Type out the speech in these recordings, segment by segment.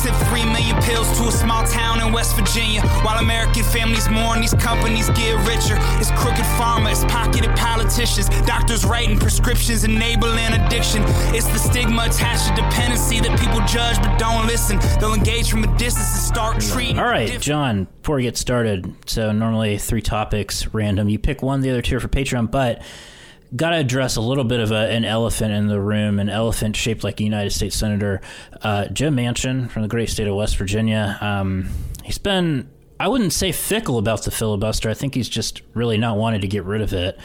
sip three million pills to a small town in West Virginia. While American families mourn, these companies get richer. It's crooked pharma, it's pocketed politicians, doctors writing prescriptions, enabling addiction. It's the stigma attached to dependency that people judge but don't listen. They'll engage from a distance and start treating. All right, different. John, before we get started, so normally three topics, random. You pick one, the other two are for Patreon, but got to address a little bit of a, an elephant in the room, an elephant shaped like a United States Senator. Uh, Joe Manchin from the great state of West Virginia. Um, he's been, I wouldn't say fickle about the filibuster. I think he's just really not wanted to get rid of it.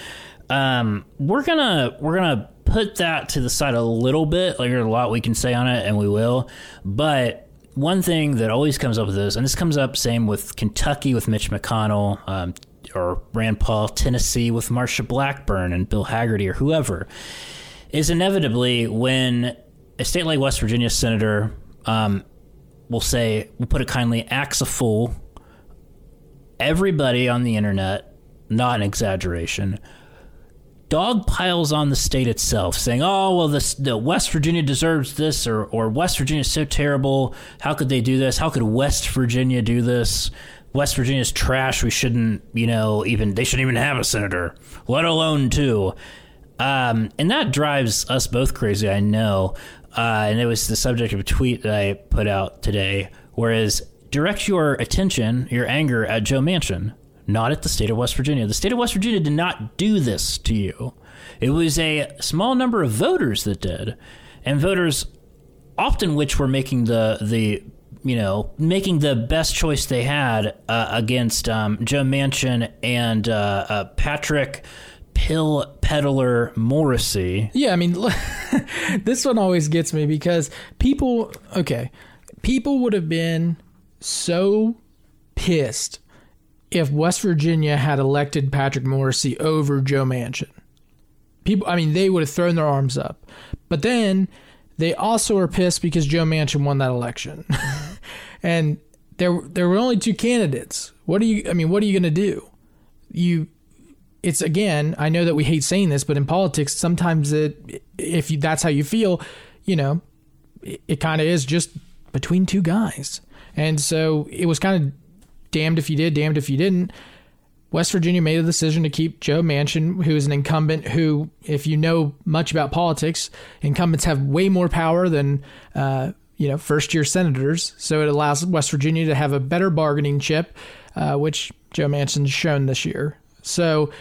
Um, we're gonna we're gonna put that to the side a little bit. Like there's a lot we can say on it, and we will. But one thing that always comes up with this, and this comes up same with Kentucky with Mitch McConnell, um, or Rand Paul, Tennessee with Marsha Blackburn and Bill Hagerty or whoever, is inevitably when a state like West Virginia senator um, will say, we'll put it kindly, acts a fool. Everybody on the internet, not an exaggeration, dog piles on the state itself, saying, "Oh, well, this the West Virginia deserves this, or or West Virginia is so terrible. How could they do this? How could West Virginia do this? West Virginia's trash. We shouldn't, you know, even they shouldn't even have a senator, let alone two. Um, and that drives us both crazy. I know. Uh, and it was the subject of a tweet that I put out today. Whereas direct your attention, your anger at Joe Manchin, not at the state of West Virginia. The state of West Virginia did not do this to you. It was a small number of voters that did, and voters often which were making the the you know making the best choice they had uh, against um, Joe Manchin and uh, uh, Patrick Pill Peddler Morrissey. Yeah, I mean, this one always gets me because people, okay, people would have been so pissed if West Virginia had elected Patrick Morrissey over Joe Manchin. People, I mean, they would have thrown their arms up. But then they also are pissed because Joe Manchin won that election. and there there were only two candidates. What are you I mean, what are you going to do? You it's again, I know that we hate saying this, but in politics sometimes it if you, that's how you feel, you know, it, it kind of is just between two guys. And so it was kind of damned if you did, damned if you didn't. West Virginia made a decision to keep Joe Manchin, who is an incumbent who, if you know much about politics, incumbents have way more power than, uh, you know, first year senators. So it allows West Virginia to have a better bargaining chip, uh, which Joe Manchin's shown this year. So,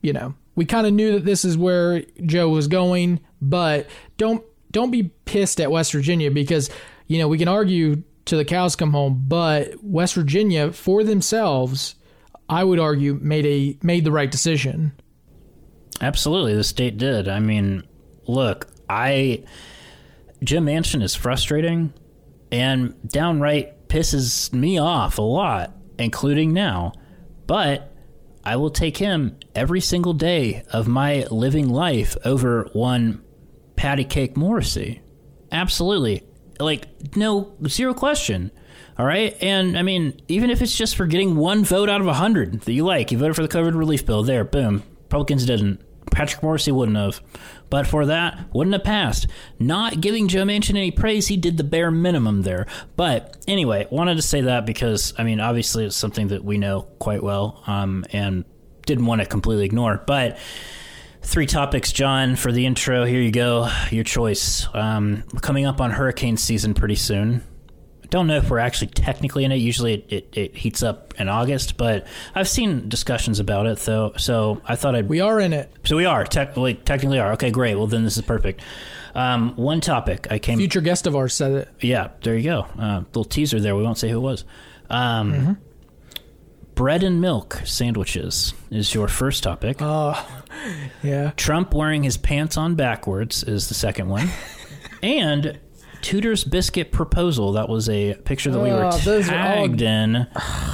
you know, we kind of knew that this is where Joe was going, but don't don't be pissed at West Virginia because, you know, we can argue to the cows come home, but West Virginia for themselves, I would argue made a made the right decision. Absolutely, the state did. I mean, look, I Jim Manchin is frustrating and downright pisses me off a lot, including now. But I will take him every single day of my living life over one patty cake Morrissey. Absolutely. Like, no, zero question. All right. And I mean, even if it's just for getting one vote out of a 100 that you like, you voted for the COVID relief bill, there, boom. Republicans didn't. Patrick Morrissey wouldn't have. But for that, wouldn't have passed. Not giving Joe Manchin any praise, he did the bare minimum there. But anyway, wanted to say that because, I mean, obviously it's something that we know quite well um, and didn't want to completely ignore. But three topics, John, for the intro. Here you go. Your choice. Um, coming up on hurricane season pretty soon. Don't know if we're actually technically in it. Usually it, it, it heats up in August, but I've seen discussions about it, though. So I thought I'd We are in it. so we are technically technically are okay. Great. Well, then this is perfect. Um, one topic I came. Future guest of ours said it. Yeah, there you go. Uh, little teaser there. We won't say who it was. Um, Bread and milk sandwiches is your first topic. Yeah. Trump wearing his pants on backwards is the second one, and Tudor's biscuit proposal. That was a picture that we were Oh, those are all- tagged in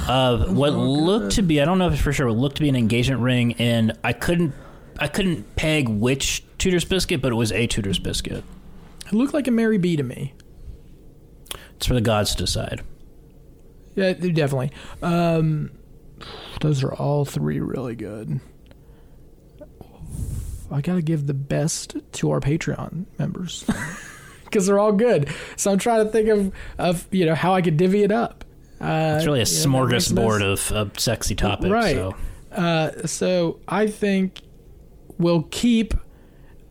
of what looked to be. I don't know if it's for sure. What looked to be an engagement ring, and I couldn't. I couldn't peg which Tudor's biscuit, but it was a Tudor's biscuit. It looked like a Mary B to me. It's for the gods to decide. Yeah, definitely. Um, those are all three really good. I gotta give the best to our Patreon members because they're all good. So I'm trying to think of of you know how I could divvy it up. Uh, It's really a know, smorgasbord of, of sexy topics. Right. So. Uh, so I think we'll keep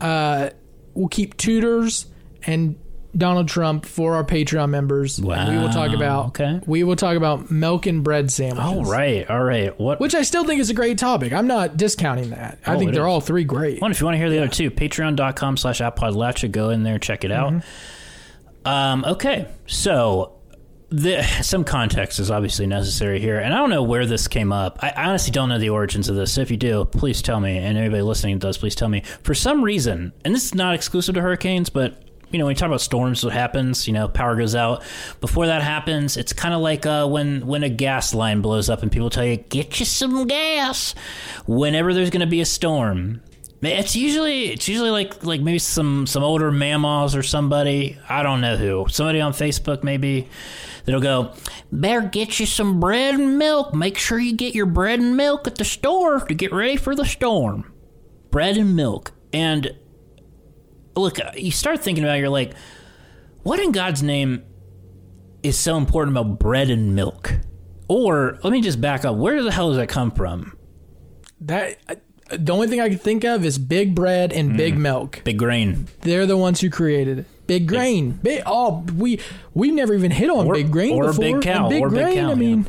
uh, we'll keep Tudor's and Donald Trump for our Patreon members. And we will talk about okay. we will talk about milk and bread sandwiches. All right, all right. What? Which I still think is a great topic. I'm not discounting that. I Oh, think they're is. all three great. One, if you want to hear the other two, patreon.com slash appodlachia. Go in there, check it out. Um, okay, so the, some context is obviously necessary here. And I don't know where this came up. I honestly don't know the origins of this. So if you do, please tell me. And anybody listening does, please tell me. For some reason, and this is not exclusive to hurricanes, but you know, when you talk about storms, what happens? You know, power goes out. Before that happens, it's kind of like uh, when when a gas line blows up and people tell you, "Get you some gas." Whenever there's going to be a storm, it's usually it's usually like like maybe some some older mammals or somebody I don't know who somebody on Facebook maybe that'll go better get you some bread and milk. Make sure you get your bread and milk at the store to get ready for the storm. Bread and milk and look, you start thinking about it, you're like, what in God's name is so important about bread and milk? Or let me just back up. Where the hell does that come from? That the only thing I can think of is Big Bread and Big Milk. Big grain. They're the ones who created it. Big Grain. Big, oh, we we never even hit on Or- Big Grain or before. Big Cow, And Big or Big Cow, I yeah. mean,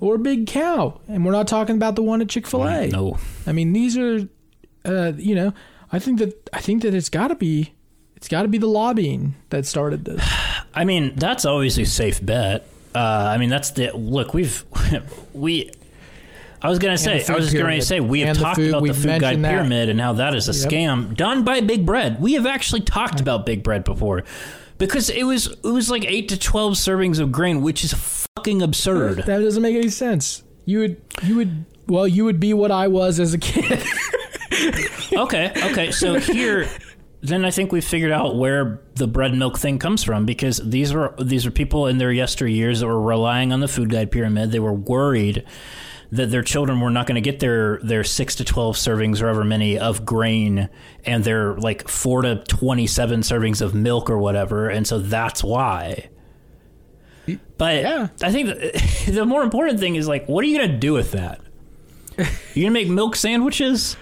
or Big Cow, and we're not talking about the one at Chick Fil A. No. I mean these are, uh, you know, I think that I think that it's got to be, it's got to be the lobbying that started this. I mean, that's always a safe bet. Uh, I mean, that's the look. We've we. I was gonna say. I was just gonna say we have And the talked food- about the food guide that. pyramid and how that is a Yep. scam done by Big Bread. We have actually talked about Big Bread before because it was it was like eight to twelve servings of grain, which is fucking absurd. that doesn't make any sense. You would you would well you would be what I was as a kid. okay, okay. So here, then I think we've figured out where the bread and milk thing comes from because these were these are people in their yesteryears that were relying on the food guide pyramid. They were worried that their children were not going to get their their six to twelve servings or however many of grain and their like four to twenty seven servings of milk or whatever, and so that's why. But Yeah. I think the, the more important thing is like, what are you going to do with that? You're gonna make milk sandwiches?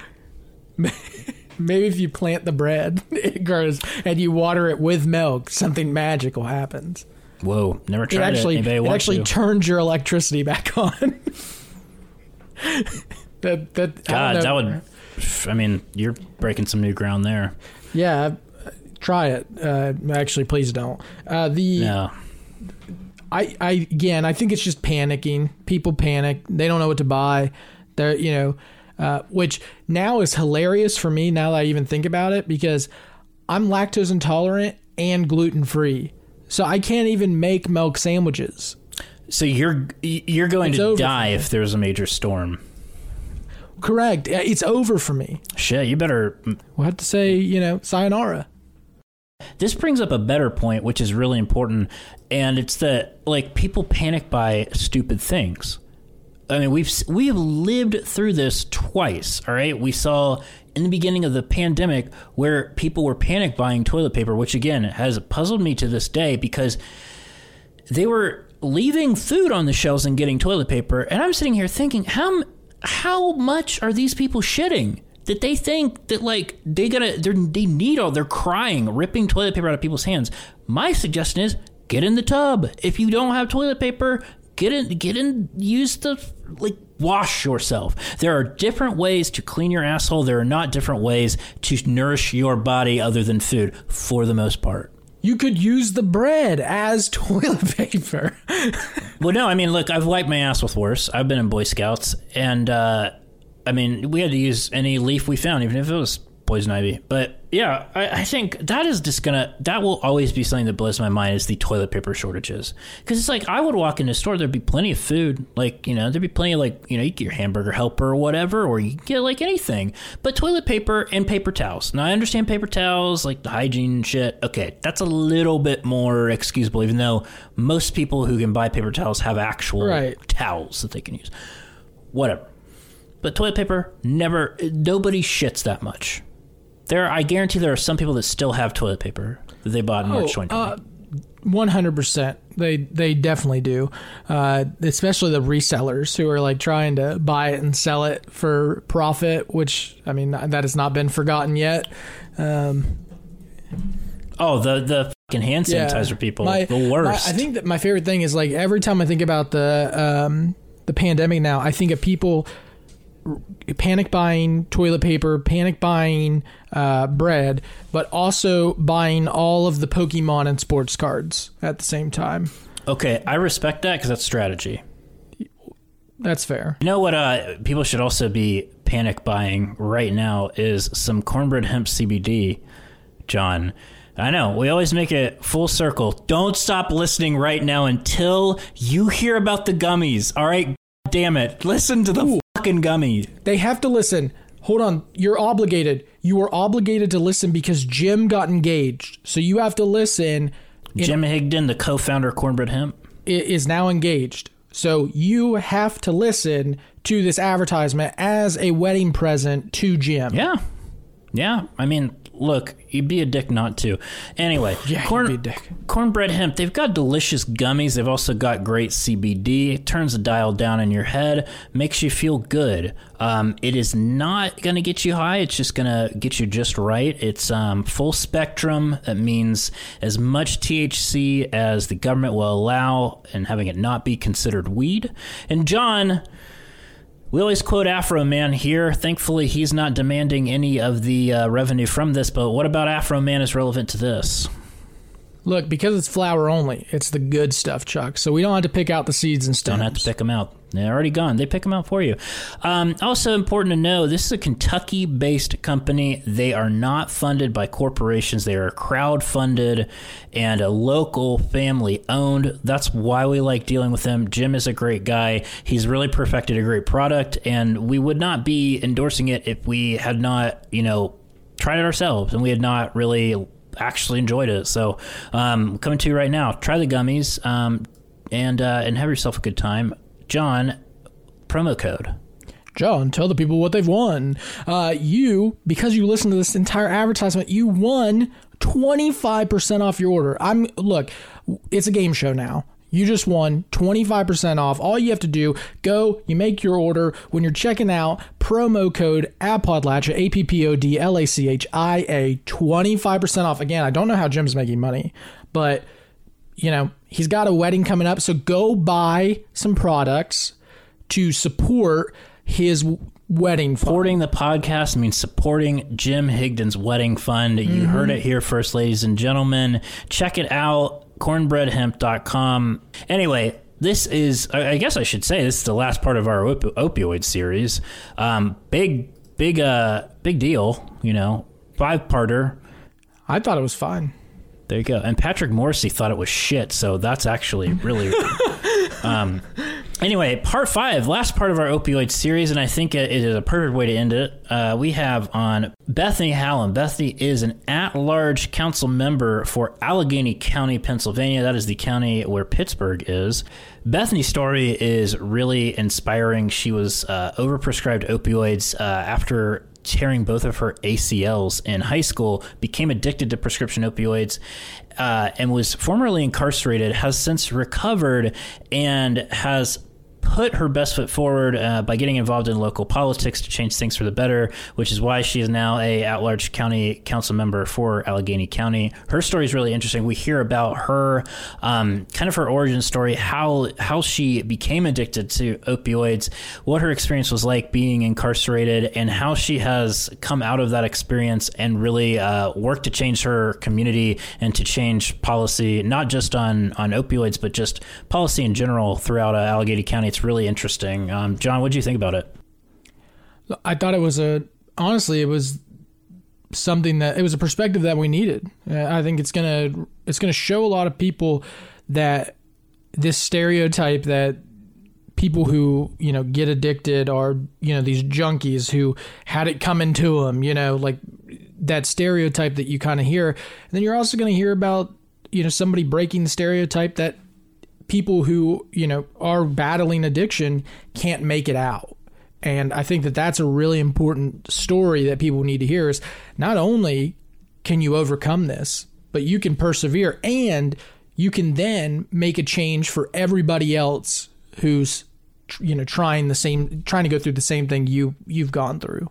Maybe if you plant the bread, it grows, and you water it with milk, something magical happens. Whoa, never It tried it. actually Anybody it actually to? turns your electricity back on. that that God, that would. I mean, you're breaking some new ground there. yeah. uh, Try it. Uh, actually, please don't. Uh, the No, I, I again, I think it's just panicking. People panic. They don't know what to buy. They're, you know, uh, which now is hilarious for me now that I even think about it because I'm lactose intolerant and gluten free, so I can't even make milk sandwiches. so you're you're going It's to die if there's a major storm. Correct. It's over for me. Shit, you better. We'll have to say, you know, sayonara. This brings up a better point, which is really important, and it's that like people panic by stupid things. I mean, we've we have lived through this twice. All right, we saw in the beginning of the pandemic where people were panic buying toilet paper, which again has puzzled me to this day because they were leaving food on the shelves and getting toilet paper, and I'm sitting here thinking, how how much are these people shitting that they think that like they gotta they need all they're crying, ripping toilet paper out of people's hands. My suggestion is get in the tub. If you don't have toilet paper, get in get in use the like wash yourself. There are different ways to clean your asshole. There are not different ways to nourish your body other than food for the most part. You could use the bread as toilet paper. Well, no, I mean, look, I've wiped my ass with worse. I've been in Boy Scouts, and uh, I mean, we had to use any leaf we found, even if it was poison ivy. But yeah, I, I think that is just gonna that will always be something that blows my mind is the toilet paper shortages. Because it's like I would walk into a store, there'd be plenty of food, like you know, there'd be plenty of like you know, you get your hamburger helper or whatever, or you can get like anything, but toilet paper and paper towels. Now I understand paper towels, like the hygiene shit. Okay, that's a little bit more excusable, even though most people who can buy paper towels have actual Right. towels that they can use. Whatever. But toilet paper never nobody shits that much. There, I guarantee there are some people that still have toilet paper that they bought in March 2020. uh, One hundred percent. They they definitely do. Uh, especially the resellers who are like trying to buy it and sell it for profit. Which I mean that has not been forgotten yet. Um, oh, the the fucking hand sanitizer people, My- the my- worst. I think that my favorite thing is like every time I think about the um, the pandemic now, I think of people panic buying toilet paper, panic buying uh, bread, but also buying all of the Pokemon and sports cards at the same time. okay, I respect that because that's strategy. That's fair. You know what? Uh, people should also be panic buying right now is some cornbread hemp CBD, John. I know we always make it full circle. Don't stop listening right now until you hear about the gummies. All right, damn it, listen to the fucking gummy. They have to listen. Hold on, you're obligated. You are obligated to listen because Jim got engaged. So you have to listen. Jim Higdon, the co-founder of Cornbread Hemp. is now engaged. So you have to listen to this advertisement as a wedding present to Jim. Yeah, yeah. I mean, look, you'd be a dick not to. Anyway, Yeah, corn- be a dick. Cornbread hemp. They've got delicious gummies. They've also got great CBD. It turns the dial down in your head, makes you feel good. Um, it is not going to get you high. It's just going to get you just right. It's um, full spectrum. That means as much THC as the government will allow, and having it not be considered weed. And John. We always quote Afroman here. Thankfully, he's not demanding any of the uh, revenue from this. But what about Afroman is relevant to this? Look, because it's flour only, it's the good stuff, Chuck. So we don't have to pick out the seeds and stems. Don't have to pick them out. They're already gone. They pick them out for you. Um, also important to know, this is a Kentucky-based company. They are not funded by corporations. They are crowd-funded and a local family-owned. That's why we like dealing with them. Jim is a great guy. He's really perfected a great product, and we would not be endorsing it if we had not, you know, tried it ourselves and we had not really actually enjoyed it. So, um, coming to you right now, try the gummies um, and uh, and have yourself a good time. John, promo code. John, tell the people what they've won. Uh, you, because you listened to this entire advertisement, you won 25% off your order. I'm look, it's a game show now. You just won 25% off. All you have to do, go, you make your order. When you're checking out, promo code APPODLACHIA, A P P O D L A C H I A, 25% off. Again, I don't know how Jim's making money, but you know, he's got a wedding coming up, so go buy some products to support his wedding fund. Supporting the podcast means supporting Jim Higdon's wedding fund. You heard it here first, ladies and gentlemen. Check it out, cornbreadhemp.com. Anyway, this is, I I guess I should say, this is the last part of our op- opioid series. Um, big, big, uh, big deal, you know, five parter. I thought it was fine. There you go. And Patrick Morrissey thought it was shit, so that's actually really. um, anyway, part five, last part of our opioid series, and I think it is a perfect way to end it. Uh, we have on Bethany Hallam. Bethany is an at large council member for Allegheny County, Pennsylvania. That is the county where Pittsburgh is. Bethany's story is really inspiring. She was uh, overprescribed opioids uh, after tearing both of her ACLs in high school, became addicted to prescription opioids, uh, and was formerly incarcerated, has since recovered, and has put her best foot forward uh, by getting involved in local politics to change things for the better, which is why she is now a at-large county council member for Allegheny County. Her story is really interesting. We hear about her, um, kind of her origin story, how how she became addicted to opioids, what her experience was like being incarcerated, and how she has come out of that experience and really uh, worked to change her community and to change policy, not just on on opioids, but just policy in general throughout uh, Allegheny County. It's really interesting. Um, John, what do you think about it? I thought it was a honestly, it was something that it was a perspective that we needed. Uh, I think it's gonna it's gonna show a lot of people that this stereotype that people who you know get addicted are you know these junkies who had it coming to them. You know, like that stereotype that you kind of hear. And then you're also going to hear about you know somebody breaking the stereotype that people who you know are battling addiction can't make it out And I think that that's a really important story that people need to hear is not only can you overcome this, but you can persevere and you can then make a change for everybody else who's you know trying the same trying to go through the same thing you you've gone through.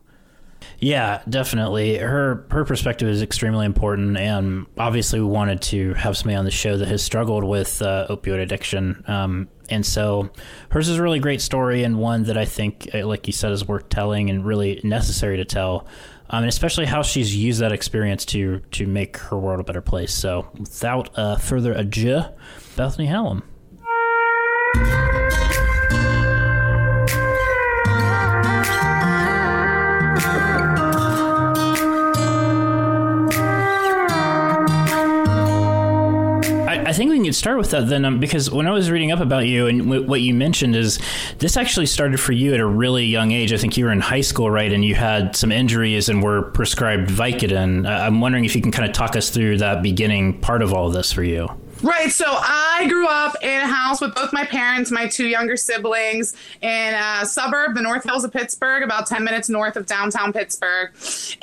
Yeah, definitely. Her her perspective is extremely important, and obviously, we wanted to have somebody on the show that has struggled with uh, opioid addiction. Um, and so, hers is a really great story, and one that I think, uh, like you said, is worth telling and really necessary to tell. Um, and especially how she's used that experience to to make her world a better place. So, without uh, further ado, Bethany Hallam. Think we can start with that then, um, because when I was reading up about you and w- what you mentioned is this actually started for you at a really young age. I think you were in high school, right? And you had some injuries and were prescribed Vicodin. I'm wondering if you can kind of talk us through that beginning part of all of this for you. Right. So I grew up in a house with both my parents, my two younger siblings, in a suburb, the North Hills of Pittsburgh, about 10 minutes north of downtown Pittsburgh.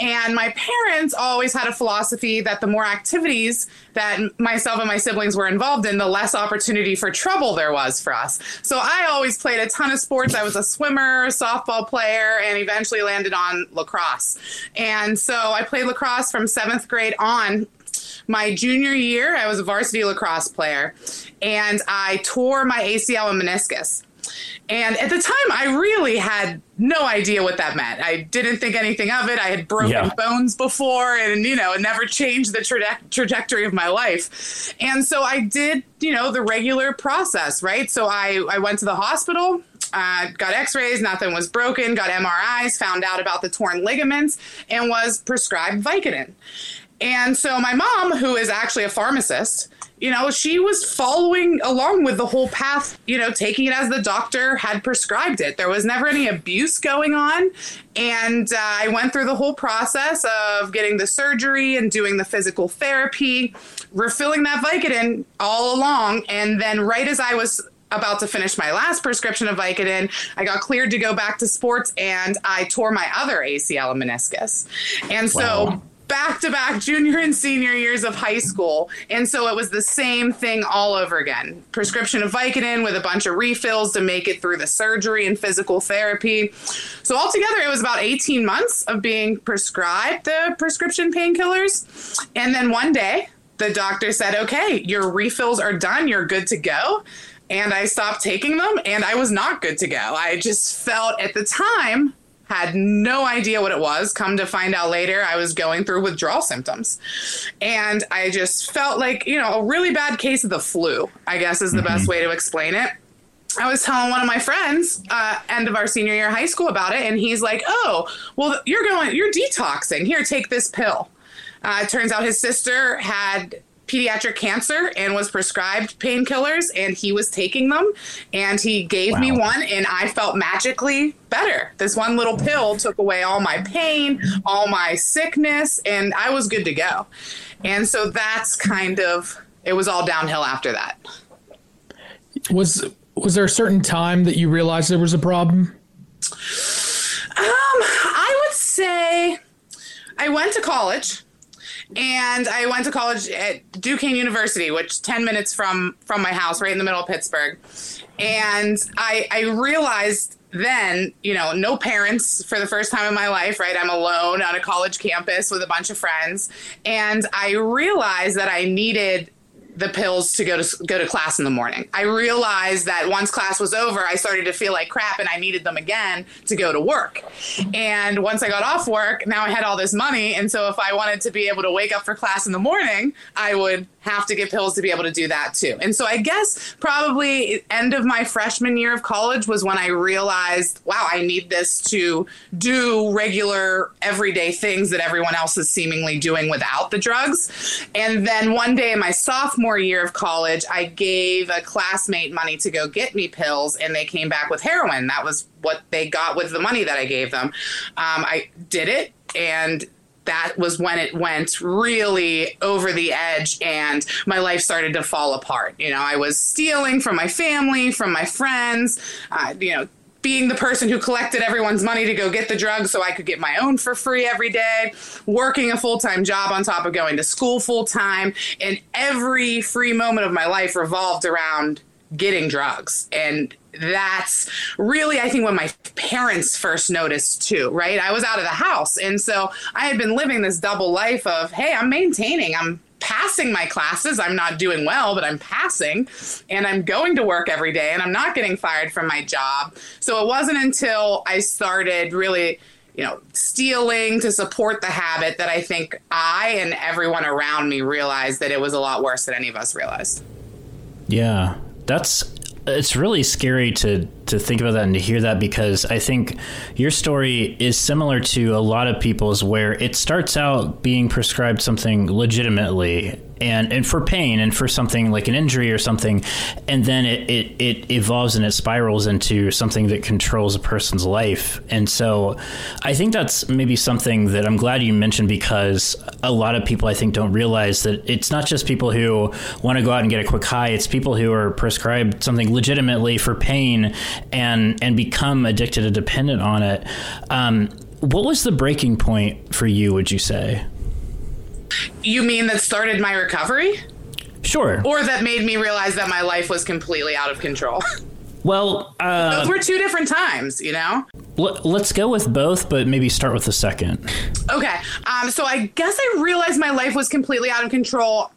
And my parents always had a philosophy that the more activities that myself and my siblings were involved in, the less opportunity for trouble there was for us. So I always played a ton of sports. I was a swimmer, softball player, and eventually landed on lacrosse. And so I played lacrosse from seventh grade on my junior year, I was a varsity lacrosse player, and I tore my ACL and meniscus. And at the time, I really had no idea what that meant. I didn't think anything of it. I had broken yeah. bones before and, you know, it never changed the traje- trajectory of my life. And so I did, you know, the regular process, right? So I, I went to the hospital. Uh, got x-rays nothing was broken got mris found out about the torn ligaments and was prescribed vicodin and so my mom, who is actually a pharmacist, you know, she was following along with the whole path, you know, taking it as the doctor had prescribed it. There was never any abuse going on. And uh, I went through the whole process of getting the surgery and doing the physical therapy, refilling that Vicodin all along. And then, right as I was about to finish my last prescription of Vicodin. I got cleared to go back to sports and I tore my other ACL and meniscus. And so wow back to back junior and senior years of high school. And so it was the same thing all over again. Prescription of Vicodin with a bunch of refills to make it through the surgery and physical therapy. So altogether it was about 18 months of being prescribed the prescription painkillers. And then one day the doctor said, "Okay, your refills are done. You're good to go." And I stopped taking them and I was not good to go. I just felt at the time had no idea what it was. Come to find out later, I was going through withdrawal symptoms. And I just felt like, you know, a really bad case of the flu, I guess is the mm-hmm. best way to explain it. I was telling one of my friends, uh, end of our senior year of high school, about it, and he's like, "Oh, well, you're going, you're detoxing. Here, take this pill." Uh, it turns out his sister had pediatric cancer and was prescribed painkillers and he was taking them and he gave wow. me one and I felt magically better. This one little pill took away all my pain, all my sickness and I was good to go. And so that's kind of it was all downhill after that. Was was there a certain time that you realized there was a problem? Um I would say I went to college and I went to college at Duquesne University, which ten minutes from from my house, right in the middle of Pittsburgh. And I I realized then, you know, no parents for the first time in my life, right? I'm alone on a college campus with a bunch of friends, and I realized that I needed the pills to go to go to class in the morning. I realized that once class was over, I started to feel like crap and I needed them again to go to work. And once I got off work, now I had all this money and so if I wanted to be able to wake up for class in the morning, I would have to get pills to be able to do that too. And so I guess probably end of my freshman year of college was when I realized, wow, I need this to do regular everyday things that everyone else is seemingly doing without the drugs. And then one day in my sophomore year of college, I gave a classmate money to go get me pills and they came back with heroin. That was what they got with the money that I gave them. Um, I did it and that was when it went really over the edge and my life started to fall apart. You know, I was stealing from my family, from my friends, uh, you know, being the person who collected everyone's money to go get the drugs so I could get my own for free every day, working a full time job on top of going to school full time. And every free moment of my life revolved around getting drugs. And that's really, I think, when my parents first noticed too, right? I was out of the house. And so I had been living this double life of, hey, I'm maintaining, I'm passing my classes. I'm not doing well, but I'm passing and I'm going to work every day and I'm not getting fired from my job. So it wasn't until I started really, you know, stealing to support the habit that I think I and everyone around me realized that it was a lot worse than any of us realized. Yeah. That's it's really scary to to think about that and to hear that because I think your story is similar to a lot of people's where it starts out being prescribed something legitimately and, and for pain and for something like an injury or something and then it, it, it evolves and it spirals into something that controls a person's life. And so i think that's maybe something that i'm glad you mentioned because a lot of people i think don't realize that it's not just people who want to go out and get a quick high. It's people who are prescribed something legitimately for pain and and become addicted and dependent on it um, what was the breaking point for you would you say you mean that started my recovery? Sure. Or that made me realize that my life was completely out of control? Well, uh, those were two different times, you know. Let's go with both, but maybe start with the second. Okay. Um, so I guess I realized my life was completely out of control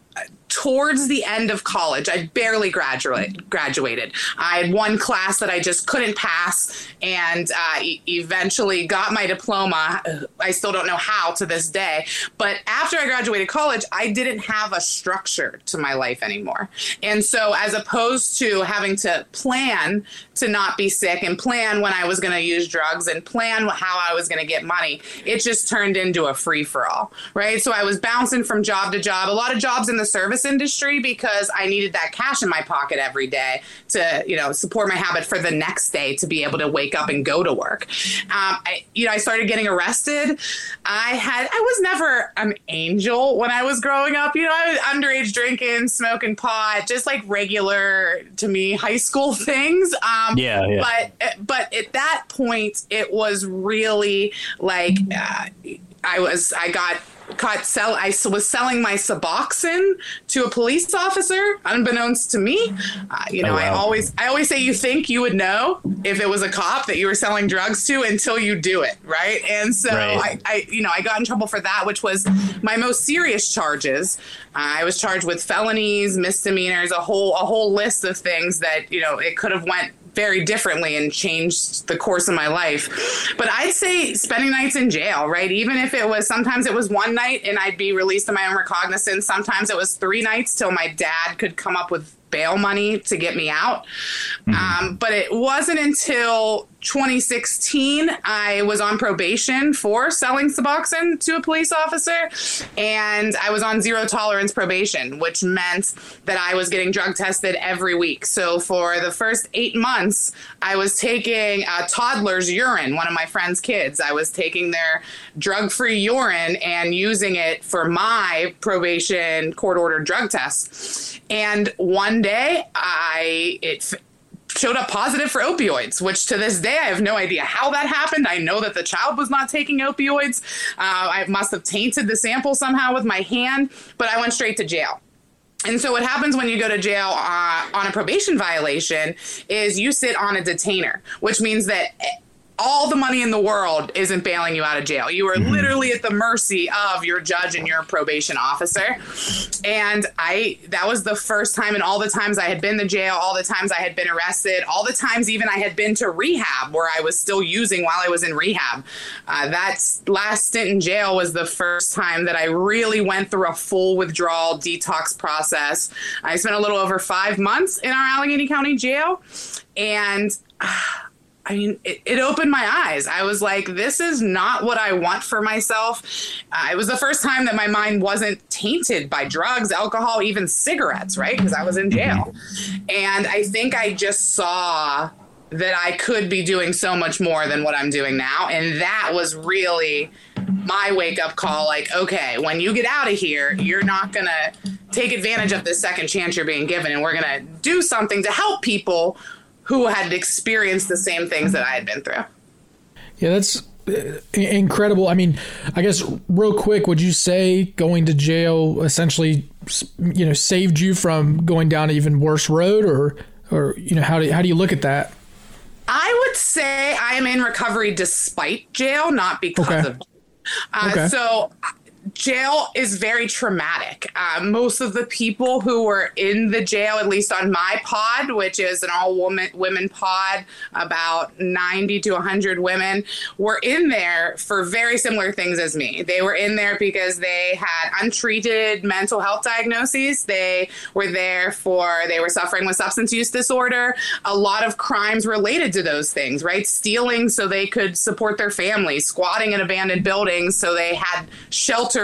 towards the end of college. I barely graduate, graduated. I had one class that I just couldn't pass and uh, e- eventually got my diploma. I still don't know how to this day. But after I graduated college, I didn't have a structure to my life anymore. And so, as opposed to having to plan to not be sick and plan when I was going to use drugs and plan how I was going to get money, it just turned into a free for all, right? So, I was bouncing from job to job, a lot of jobs in the service industry because I needed that cash in my pocket every day to, you know, support my habit for the next day to be able to wake up and go to work. Um, I, you know, I started getting arrested. I had, I was never an angel when I was growing up. You know, I was underage drinking, smoking pot, just like regular to me high school things. Um, yeah, yeah. But, but at that point, it was really like, uh, I was, I got caught sell I was selling my Suboxone to a police officer unbeknownst to me. Uh, you know, oh, wow. I always I always say you think you would know if it was a cop that you were selling drugs to until you do it, right? And so right. I, I, you know, I got in trouble for that, which was my most serious charges. Uh, I was charged with felonies, misdemeanors, a whole a whole list of things that, you know, it could have went very differently and changed the course of my life. But I'd say spending nights in jail, right? Even if it was sometimes it was one night and I'd be released on my own recognizance. Sometimes it was three nights till my dad could come up with bail money to get me out. Mm-hmm. Um, but it wasn't until 2016 I was on probation for selling Suboxone to a police officer, and I was on zero tolerance probation, which meant that I was getting drug tested every week. So for the first eight months, I was taking a toddler's urine, one of my friend's kids. I was taking their drug free urine and using it for my probation court ordered drug tests. And one day, I it showed up positive for opioids, which to this day I have no idea how that happened. I know that the child was not taking opioids. Uh, I must have tainted the sample somehow with my hand, but I went straight to jail. And so, what happens when you go to jail uh, on a probation violation is you sit on a detainer, which means that all the money in the world isn't bailing you out of jail. You are mm-hmm. literally at the mercy of your judge and your probation officer. And I that was the first time and all the times I had been to jail, all the times I had been arrested, all the times even I had been to rehab where I was still using while I was in rehab. Uh, that last stint in jail was the first time that I really went through a full withdrawal detox process. I spent a little over five months in our Allegheny County jail. And uh, I mean, it, it, opened my eyes. I was like, this is not what I want for myself. Uh, it was the first time that my mind wasn't tainted by drugs, alcohol, even cigarettes, right? Because I was in jail. And I think I just saw that I could be doing so much more than what I'm doing now. And that was really my wake up call like, okay, when you get out of here, you're not going to take advantage of this second chance you're being given. And we're going to do something to help people who had experienced the same things that I had been through. Yeah, that's uh, incredible. I mean, I guess real quick, would you say going to jail essentially, you know, saved you from going down an even worse road, or, or you know, how do how do you look at that? I would say I am in recovery despite jail, not because Okay. of. Uh, Okay. So jail is very traumatic. Uh, most of the people who were in the jail, at least on my pod, which is an all woman women pod, about 90 to 100 women, were in there for very similar things as me. They were in there because they had untreated mental health diagnoses. They were there for, they were suffering with substance use disorder, a lot of crimes related to those things, right? Stealing so they could support their families, squatting in abandoned buildings so they had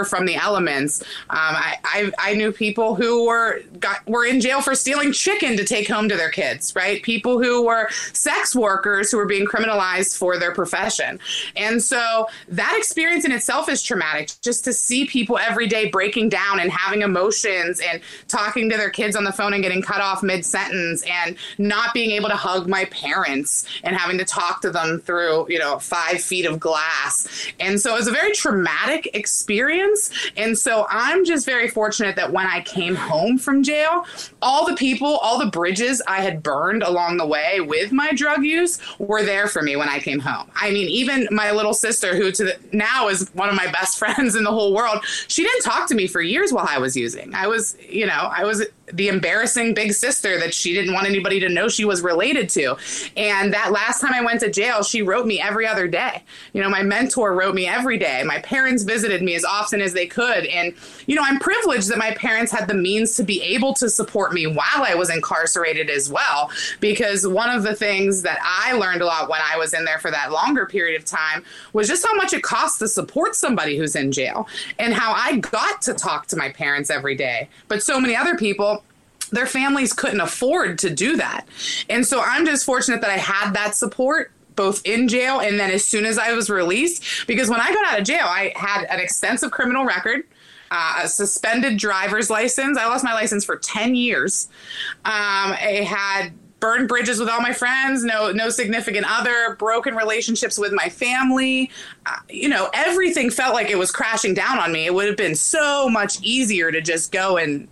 from the elements. Um, I, I, I knew people who were got were in jail for stealing chicken to take home to their kids, right? People who were sex workers who were being criminalized for their profession. And so that experience in itself is traumatic. Just to see people every day breaking down and having emotions and talking to their kids on the phone and getting cut off mid sentence and not being able to hug my parents and having to talk to them through, you know, five feet of glass. And so it was a very traumatic experience. And so I'm just very fortunate that when I came home from jail, all the people, all the bridges I had burned along the way with my drug use were there for me when I came home. I mean, even my little sister, who to the, now is one of my best friends in the whole world, she didn't talk to me for years while I was using. I was, you know, I was the embarrassing big sister that she didn't want anybody to know she was related to. And that last time I went to jail, she wrote me every other day. You know, my mentor wrote me every day. My parents visited me as often as they could. And, you know, I'm privileged that my parents had the means to be able to support me while I was incarcerated as well. Because one of the things that I learned a lot when I was in there for that longer period of time was just how much it costs to support somebody who's in jail and how I got to talk to my parents every day. But so many other people, their families couldn't afford to do that. And so I'm just fortunate that I had that support both in jail and then as soon as I was released. Because when I got out of jail, I had an extensive criminal record. Uh, a suspended driver's license. I lost my license for 10 years. Um, I had burned bridges with all my friends, no no significant other, broken relationships with my family. Uh, you know, everything felt like it was crashing down on me. It would have been so much easier to just go and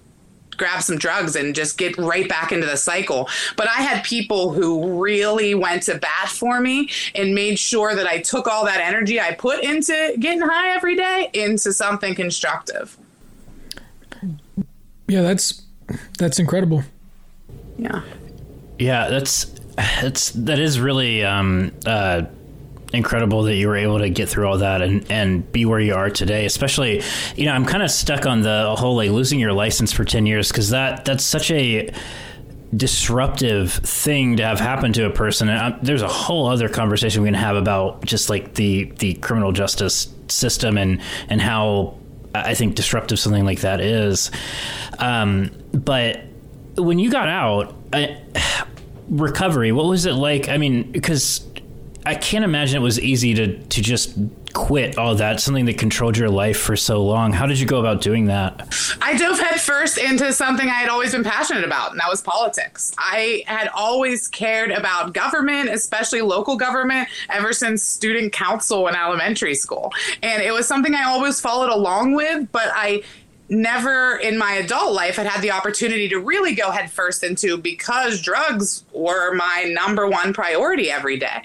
grab some drugs and just get right back into the cycle. But I had people who really went to bat for me and made sure that I took all that energy I put into getting high every day into something constructive. Yeah, that's that's incredible. Yeah. Yeah, that's that's that is really um, uh, incredible that you were able to get through all that and and be where you are today. Especially, you know, I'm kind of stuck on the whole like losing your license for ten years because that that's such a disruptive thing to have happen to a person. And I, there's a whole other conversation we can have about just like the the criminal justice system and and how I think disruptive something like that is. Um, but when you got out, I, recovery, what was it like? I mean, because I can't imagine it was easy to to just quit oh, all that, something that controlled your life for so long. How did you go about doing that? I dove headfirst into something I had always been passionate about, and that was politics. I had always cared about government, especially local government, ever since student council in elementary school. And it was something I always followed along with, but I never in my adult life had had the opportunity to really go headfirst into because drugs were my number one priority every day.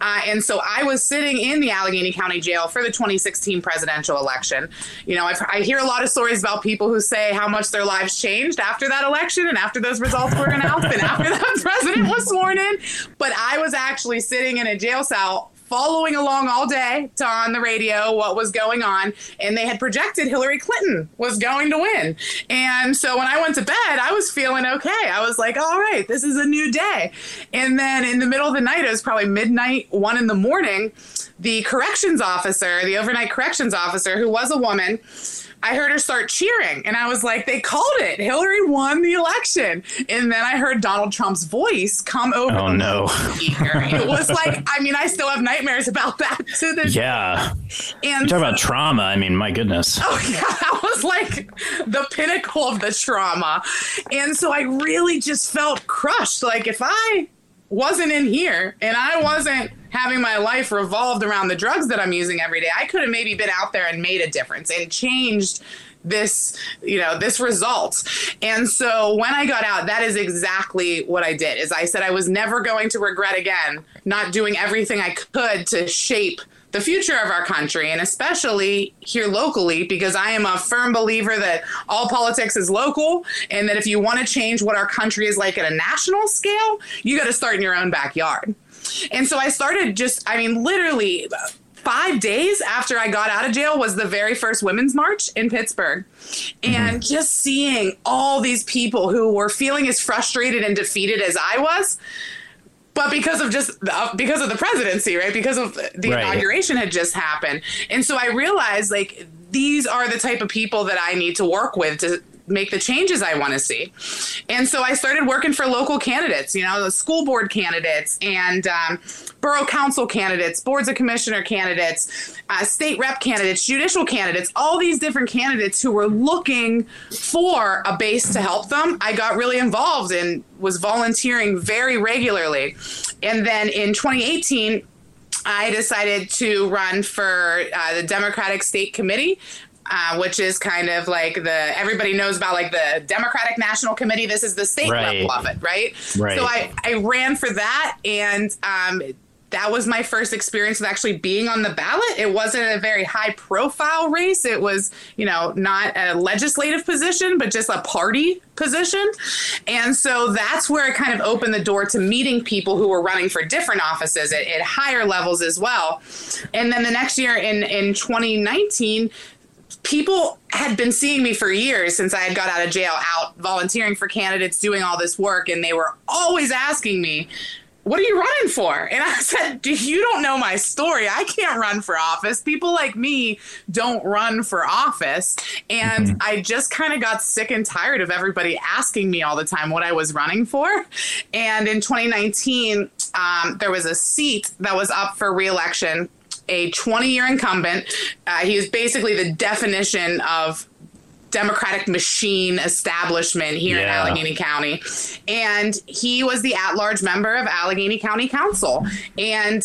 Uh, and so I was sitting in the Allegheny County Jail for the 2016 presidential election. You know, I've, I hear a lot of stories about people who say how much their lives changed after that election and after those results were announced and after that president was sworn in. But I was actually sitting in a jail cell following along all day to on the radio what was going on and they had projected Hillary Clinton was going to win. And so when I went to bed, I was feeling okay. I was like, all right, this is a new day. And then in the middle of the night, it was probably midnight, one in the morning, the corrections officer, the overnight corrections officer, who was a woman, I heard her start cheering, and I was like, they called it. Hillary won the election. And then I heard Donald Trump's voice come over. Oh, no. it was like, I mean, I still have nightmares about that to this Yeah. And Talk about trauma. I mean, my goodness. Oh yeah, that was like the pinnacle of the trauma. And so I really just felt crushed. Like if I wasn't in here and I wasn't having my life revolved around the drugs that I'm using every day, I could have maybe been out there and made a difference and changed this you know this result and so when i got out that is exactly what i did is i said i was never going to regret again not doing everything i could to shape the future of our country and especially here locally because I am a firm believer that all politics is local and that if you want to change what our country is like at a national scale, you got to start in your own backyard. And so I started just, I mean, literally five days after I got out of jail was the very first women's march in Pittsburgh. And mm-hmm. just seeing all these people who were feeling as frustrated and defeated as I was but because of just uh, because of the presidency, right? Because of the right. inauguration had just happened, and so I realized like these are the type of people that I need to work with to make the changes I want to see. And so I started working for local candidates, you know, the school board candidates and um, borough council candidates, boards of commissioner candidates, uh, state rep candidates, judicial candidates, all these different candidates who were looking for a base to help them. I got really involved and was volunteering very regularly. And then in 2018, I decided to run for uh, the Democratic State Committee, uh, which is kind of like the everybody knows about like the Democratic National Committee. This is the state right. level of it, right? Right. So I I ran for that, and um, that was my first experience with actually being on the ballot. It wasn't a very high profile race. It was, you know, not a legislative position, but just a party position. And so that's where it kind of opened the door to meeting people who were running for different offices at, at higher levels as well. And then the next year in, in 2019, people had been seeing me for years since I had got out of jail, out volunteering for candidates, doing all this work, and they were always asking me, what are you running for? And I said, You don't know my story. I can't run for office. People like me don't run for office. And mm-hmm. I just kind of got sick and tired of everybody asking me all the time what I was running for. And in 2019, um, there was a seat that was up for reelection a 20 year incumbent. Uh, he is basically the definition of Democratic machine establishment here yeah. in Allegheny County. And he was the at large member of Allegheny County Council. And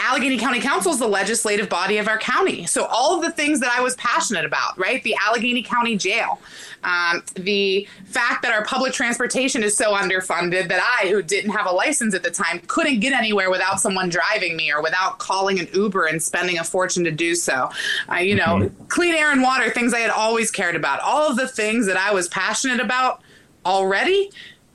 Allegheny County Council is the legislative body of our county. So all of the things that I was passionate about, right? The Allegheny County Jail, um, the fact that our public transportation is so underfunded that I, who didn't have a license at the time, couldn't get anywhere without someone driving me or without calling an Uber and spending a fortune to do so. Uh, you know, mm-hmm. clean air and water, things I had always cared about. All of the things that I was passionate about already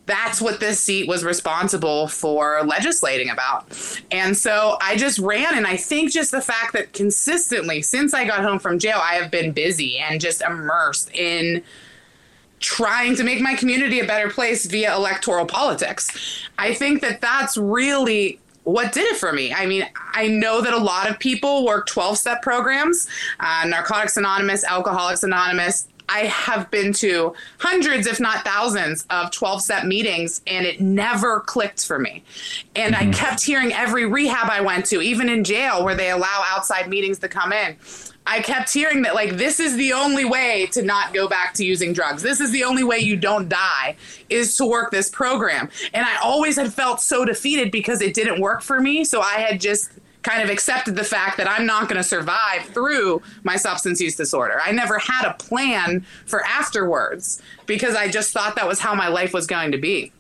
that's what this seat was responsible for legislating about. And so I just ran. And I think just the fact that consistently, since I got home from jail, I have been busy and just immersed in trying to make my community a better place via electoral politics. I think that that's really what did it for me? I mean, I know that a lot of people work 12 step programs, uh, Narcotics Anonymous, Alcoholics Anonymous, I have been to hundreds, if not thousands, of 12 step meetings, and it never clicked for me. And mm-hmm. I kept hearing every rehab I went to, even in jail where they allow outside meetings to come in. I kept hearing that, like, this is the only way to not go back to using drugs. This is the only way you don't die is to work this program. And I always had felt so defeated because it didn't work for me. So I had just kind of accepted the fact that I'm not going to survive through my substance use disorder. I never had a plan for afterwards because I just thought that was how my life was going to be.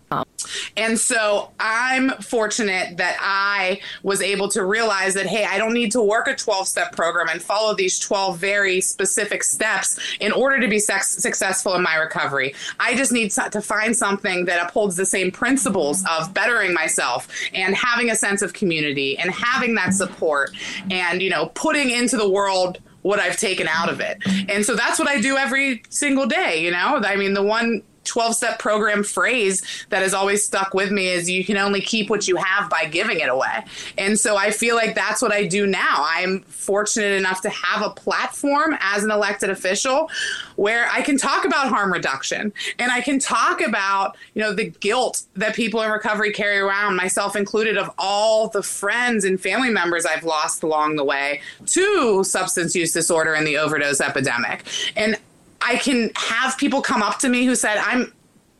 And so I'm fortunate that I was able to realize that, hey, I don't need to work a 12 step program and follow these 12 very specific steps in order to be sex- successful in my recovery. I just need to find something that upholds the same principles of bettering myself and having a sense of community and having that support and, you know, putting into the world what I've taken out of it. And so that's what I do every single day, you know? I mean, the one 12 step program phrase that has always stuck with me is you can only keep what you have by giving it away. And so I feel like that's what I do now. I'm fortunate enough to have a platform as an elected official where I can talk about harm reduction and I can talk about, you know, the guilt that people in recovery carry around, myself included, of all the friends and family members I've lost along the way to substance use disorder and the overdose epidemic. And I can have people come up to me who said, I'm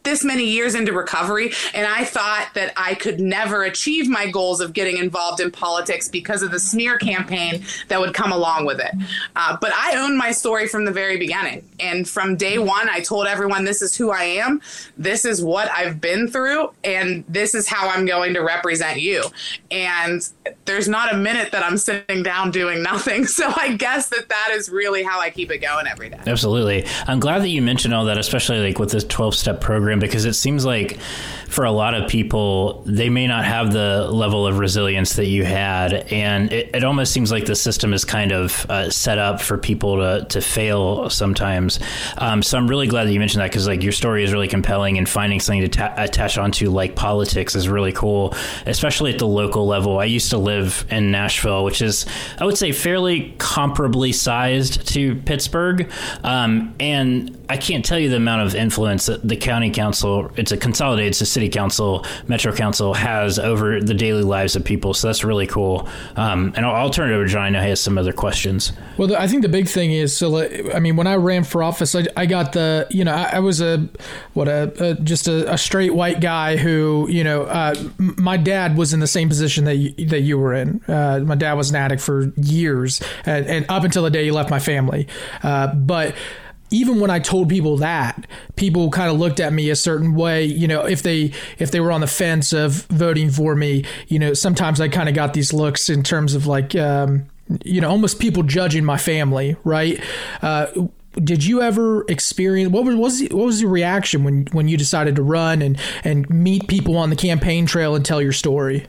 this many years into recovery, and I thought that I could never achieve my goals of getting involved in politics because of the smear campaign that would come along with it. Uh, but I own my story from the very beginning. And from day one, I told everyone this is who I am, this is what I've been through, and this is how I'm going to represent you. And there's not a minute that I'm sitting down doing nothing. So I guess that that is really how I keep it going every day. Absolutely. I'm glad that you mentioned all that, especially like with this 12 step program, because it seems like for a lot of people, they may not have the level of resilience that you had. And it, it almost seems like the system is kind of uh, set up for people to, to fail sometimes. Um, so I'm really glad that you mentioned that because like your story is really compelling and finding something to ta- attach onto like politics is really cool, especially at the local level. I used to live in Nashville, which is, I would say, fairly comparably sized to Pittsburgh. Um, and I can't tell you the amount of influence that the county council, it's a consolidated, it's a city council, metro council has over the daily lives of people. So that's really cool. Um, and I'll, I'll, turn it over to John. I know he has some other questions. Well, the, I think the big thing is, so I mean, when I ran for office, I, I got the, you know, I, I was a, what a, a just a, a, straight white guy who, you know, uh, my dad was in the same position that you, that you were in. Uh, my dad was an addict for years and, and, up until the day he left my family. Uh, but, even when I told people that, people kind of looked at me a certain way. You know, if they if they were on the fence of voting for me, you know, sometimes I kind of got these looks in terms of like, um, you know, almost people judging my family, right? Uh, did you ever experience what was, what was what was your reaction when when you decided to run and and meet people on the campaign trail and tell your story?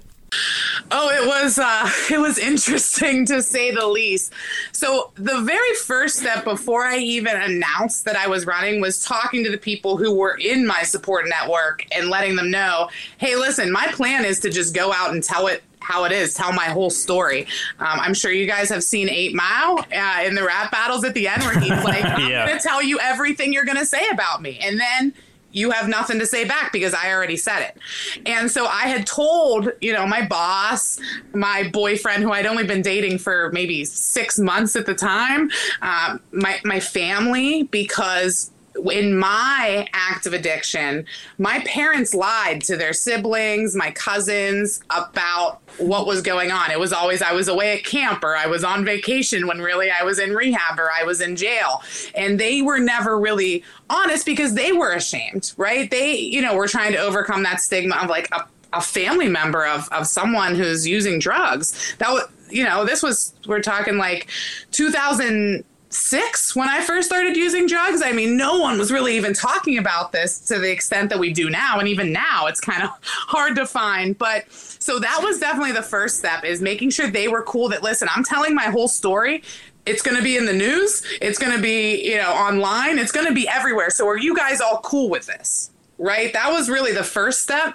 Oh, it was uh, it was interesting to say the least. So the very first step before I even announced that I was running was talking to the people who were in my support network and letting them know, hey, listen, my plan is to just go out and tell it how it is, tell my whole story. Um, I'm sure you guys have seen Eight Mile uh, in the rap battles at the end where he's like, I'm yeah. going to tell you everything you're going to say about me. And then you have nothing to say back because I already said it. And so I had told, you know, my boss, my boyfriend, who I'd only been dating for maybe six months at the time, um, my, my family, because in my act of addiction, my parents lied to their siblings, my cousins about what was going on. It was always I was away at camp or I was on vacation when really I was in rehab or I was in jail. And they were never really honest because they were ashamed, right? They, you know, were trying to overcome that stigma of like a, a family member of, of someone who's using drugs. That was, you know, this was, we're talking like 2000- six when I first started using drugs. I mean, no one was really even talking about this to the extent that we do now. And even now, it's kind of hard to find. But so that was definitely the first step is making sure they were cool that, listen, I'm telling my whole story. It's going to be in the news. It's going to be, you know, online. It's going to be everywhere. So are you guys all cool with this? right? That was really the first step.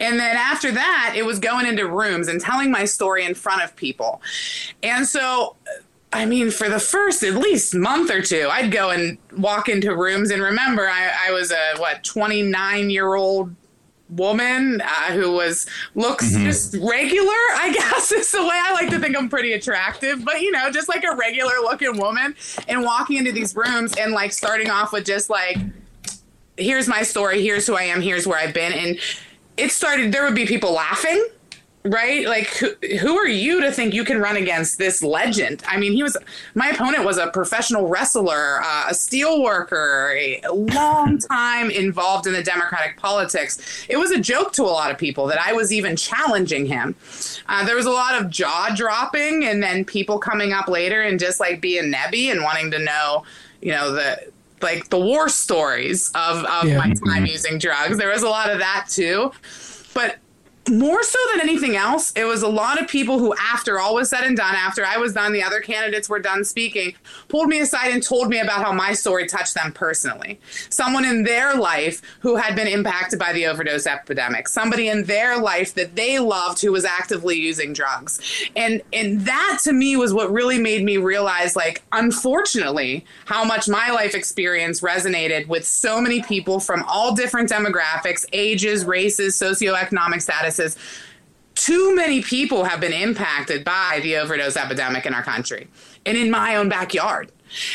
And then after that, it was going into rooms and telling my story in front of people. And so I mean, for the first at least month or two, I'd go and walk into rooms. And remember, I, I was a, what, 29 year old woman uh, who was looks mm-hmm. just regular i guess is the way i like to think i'm pretty attractive but you know just like a regular looking woman and walking into these rooms and like starting off with just like here's my story here's who i am here's where i've been and it started there would be people laughing right? Like, who, who are you to think you can run against this legend? I mean, he was my opponent was a professional wrestler, uh, a steel worker, a long time involved in the Democratic politics. It was a joke to a lot of people that I was even challenging him. Uh, there was a lot of jaw dropping, and then people coming up later and just like being nebby and wanting to know, you know, the like the war stories of, of yeah. my time mm-hmm. using drugs. There was a lot of that too. But more so than anything else, it was a lot of people who, after all was said and done, after I was done, the other candidates were done speaking, pulled me aside and told me about how my story touched them personally. Someone in their life who had been impacted by the overdose epidemic, somebody in their life that they loved who was actively using drugs. And and that to me was what really made me realize like unfortunately how much my life experience resonated with so many people from all different demographics, ages, races, socioeconomic statuses too many people have been impacted by the overdose epidemic in our country and in my own backyard.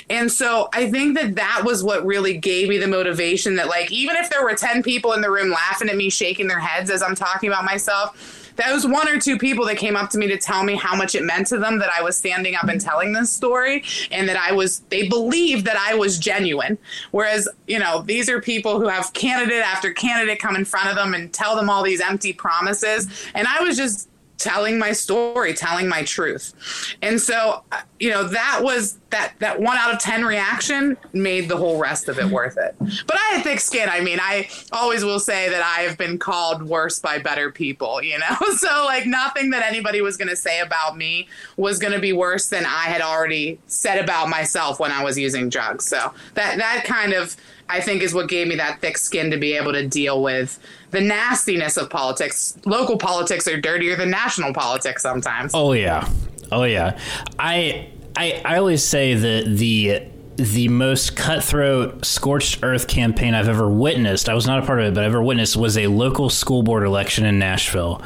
And so I think that that was what really gave me the motivation that, like, even if there were 10 people in the room laughing at me, shaking their heads as I'm talking about myself, that was one or two people that came up to me to tell me how much it meant to them that I was standing up and telling this story and that I was, they believed that I was genuine. Whereas, you know, these are people who have candidate after candidate come in front of them and tell them all these empty promises. And I was just, telling my story telling my truth. And so uh, you know that was that that one out of ten reaction made the whole rest of it worth it. But i had thick skin. I mean i always will say that i have been called worse by better people you know? So like nothing that anybody was going to say about me was going to be worse than i had already said about myself when i was using drugs. So that that kind of I think is what gave me that thick skin to be able to deal with the nastiness of politics. Local politics are dirtier than national politics sometimes. Oh yeah. Oh yeah. I I I always say that the the most cutthroat, scorched earth campaign I've ever witnessed. I was not a part of it, but I ever witnessed was a local school board election in Nashville,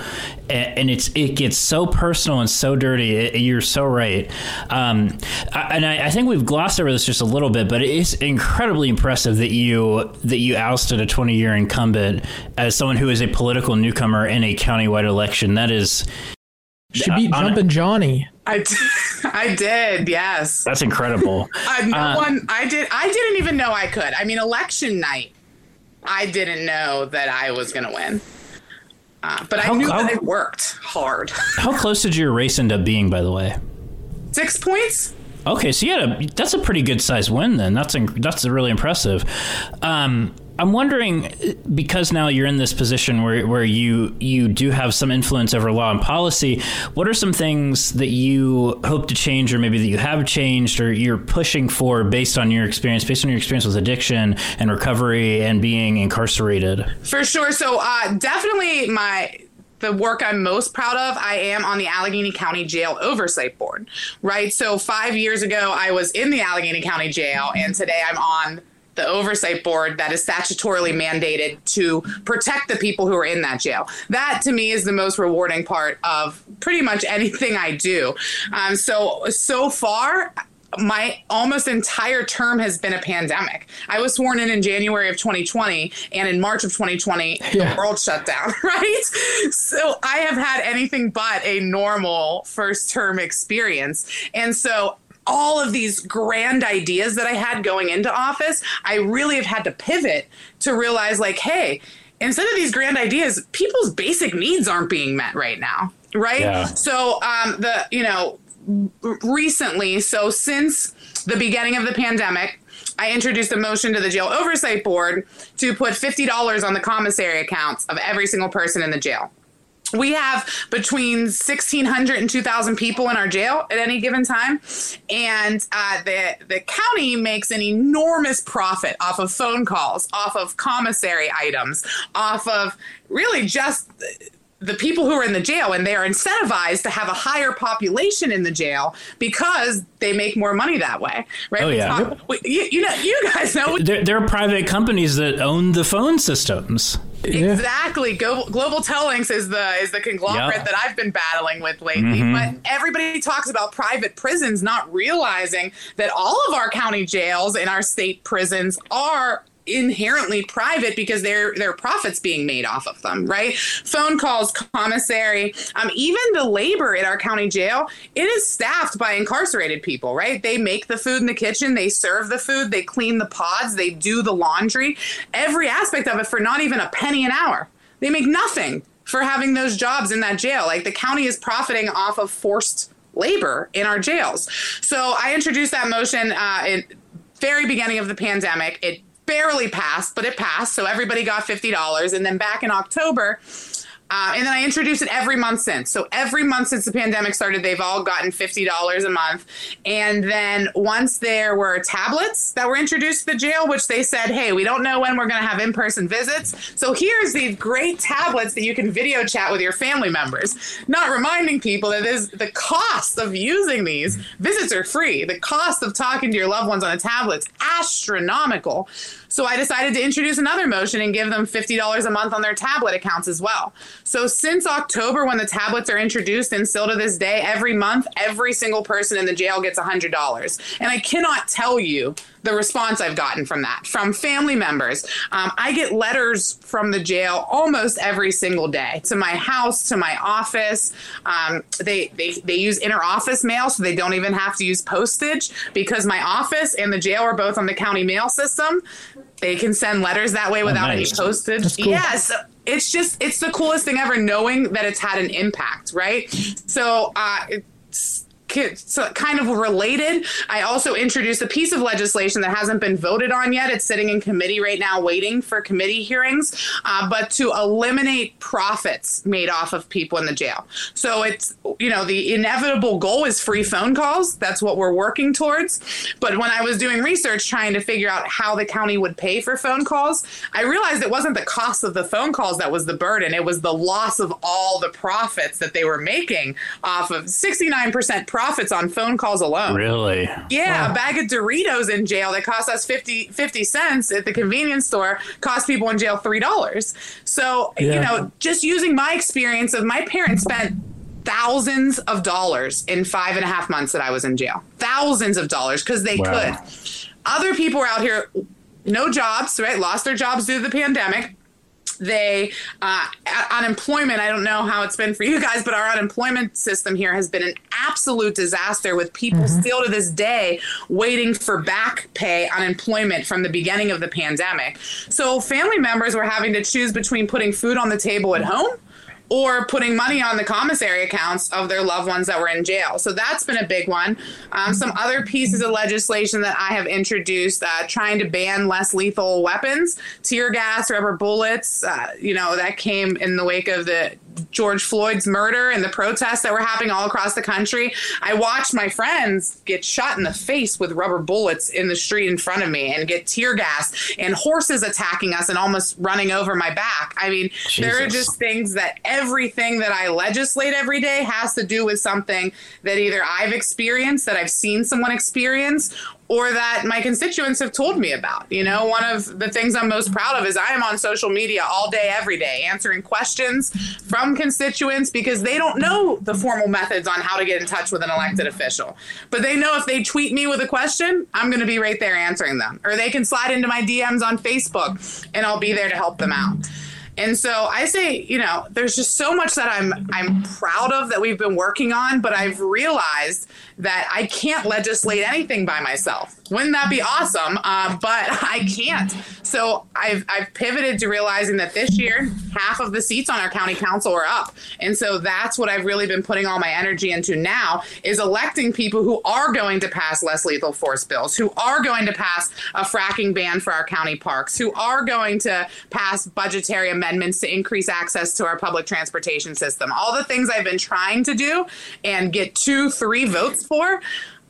and, it's it gets so personal and so dirty. It, you're so right, um, and I, I, think we've glossed over this just a little bit, but it's incredibly impressive that you that you ousted a 20 year incumbent as someone who is a political newcomer in a countywide election. That is should be uh, Jumpin' Johnny. I, d- I did, yes. That's incredible. Uh, no uh, one, I did. I didn't even know I could. I mean, election night, I didn't know that I was going to win. Uh, but how, I knew how, that I worked hard. how close did your race end up being, by the way? Six points. Okay, so you had a that's a pretty good size win then. That's that's really impressive. Um, I'm wondering because now you're in this position where, where you you do have some influence over law and policy. What are some things that you hope to change, or maybe that you have changed, or you're pushing for based on your experience, based on your experience with addiction and recovery and being incarcerated? For sure. So uh, definitely my the work I'm most proud of, I am on the Allegheny County Jail Oversight Board, right? So five years ago, I was in the Allegheny County Jail, and today I'm on the oversight board that is statutorily mandated to protect the people who are in that jail. That to me is the most rewarding part of pretty much anything I do. Um, so, so far, my almost entire term has been a pandemic. I was sworn in in January of 2020, and in March of 2020, yeah. the world shut down, right? So I have had anything but a normal first term experience. And so all of these grand ideas that I had going into office, I really have had to pivot to realize, like, hey, instead of these grand ideas, people's basic needs aren't being met right now, right? Yeah. So, um, the you know, recently, so since the beginning of the pandemic, I introduced a motion to the jail oversight board to put $50 on the commissary accounts of every single person in the jail we have between 1600 and 2000 people in our jail at any given time. And uh, the, the county makes an enormous profit off of phone calls off of commissary items off of really just the people who are in the jail. And they are incentivized to have a higher population in the jail because they make more money that way right? Oh, yeah. Talk, we, you, you, know you guys know there, there, are private companies that own the phone systems exactly. Go, Global Tel Links is the is the conglomerate that i've been battling with lately mm-hmm. but everybody talks about private prisons not realizing that all of our county jails and our state prisons are inherently private because there there are profits being made off of them, right? Phone calls, commissary, um, even the labor at our county jail, it is staffed by incarcerated people, right? They make the food in the kitchen, they serve the food, they clean the pods, they do the laundry, every aspect of it for not even a penny an hour. They make nothing for having those jobs in that jail. Like the county is profiting off of forced labor in our jails. So I introduced that motion uh, in very beginning of the pandemic. It barely passed, but it passed. So everybody got $50. And then back in October, uh, and then I introduced it every month since. So every month since the pandemic started, they've all gotten $50 a month. And then once there were tablets that were introduced to the jail, which they said, hey, we don't know when we're going to have in person visits. So here's these great tablets that you can video chat with your family members. Not reminding people that is the cost of using these visits are free. The cost of talking to your loved ones on a tablet is astronomical. So I decided to introduce another motion and give them $50 a month on their tablet accounts as well. So since October, when the tablets are introduced, and still to this day, every month, every single person in the jail gets $100. And I cannot tell you the response I've gotten from that, from family members. Um, I get letters from the jail almost every single day to my house, to my office. Um, they, they, they use inter office mail, so they don't even have to use postage because my office and the jail are both on the county mail system. They can send letters that way without nice. any postage. Cool. Yes. It's just, it's the coolest thing ever knowing that it's had an impact, right? So, uh, it's, kind of related. I also introduced a piece of legislation that hasn't been voted on yet. It's sitting in committee right now waiting for committee hearings uh, but to eliminate profits made off of people in the jail. So it's you know the inevitable goal is free phone calls. That's what we're working towards. But when i was doing research trying to figure out how the county would pay for phone calls i realized it wasn't the cost of the phone calls that was the burden. It was the loss of all the profits that they were making off of 69% profits on phone calls alone. Really? Yeah, a bag of Doritos in jail that cost us 50, 50 cents at the convenience store cost people in jail $3. So, you know, just using my experience of my parents spent thousands of dollars in five and a half months that I was in jail. Thousands of dollars because they Wow. could. Other people were out here, no jobs, right? Lost their jobs due to the pandemic they uh, unemployment i don't know how it's been for you guys but our unemployment system here has been an absolute disaster with people still to this day waiting for back pay unemployment from the beginning of the pandemic. So family members were having to choose between putting food on the table at home or putting money on the commissary accounts of their loved ones that were in jail. So that's been a big one. Um, some other pieces of legislation that I have introduced, uh, trying to ban less lethal weapons, tear gas, rubber bullets. Uh, you know, that came in the wake of the George Floyd's murder and the protests that were happening all across the country. I watched my friends get shot in the face with rubber bullets in the street in front of me and get tear gas and horses attacking us and almost running over my back. I mean, there are just things that everything that I legislate every day has to do with something that either I've experienced, that I've seen someone experience, or that my constituents have told me about. You know, one of the things I'm most proud of is I am on social media all day, every day, answering questions from constituents because they don't know the formal methods on how to get in touch with an elected official. But they know if they tweet me with a question, I'm going to be right there answering them. Or they can slide into my DMs on Facebook and I'll be there to help them out. And so I say, you know, there's just so much that I'm I'm proud of that we've been working on, but I've realized that I can't legislate anything by myself. Wouldn't that be awesome? Uh, but I can't. So I've I've pivoted to realizing that this year half of the seats on our county council are up, and so that's what I've really been putting all my energy into now is electing people who are going to pass less lethal force bills, who are going to pass a fracking ban for our county parks, who are going to pass budgetary amendments to increase access to our public transportation system. All the things I've been trying to do and get two, three votes for.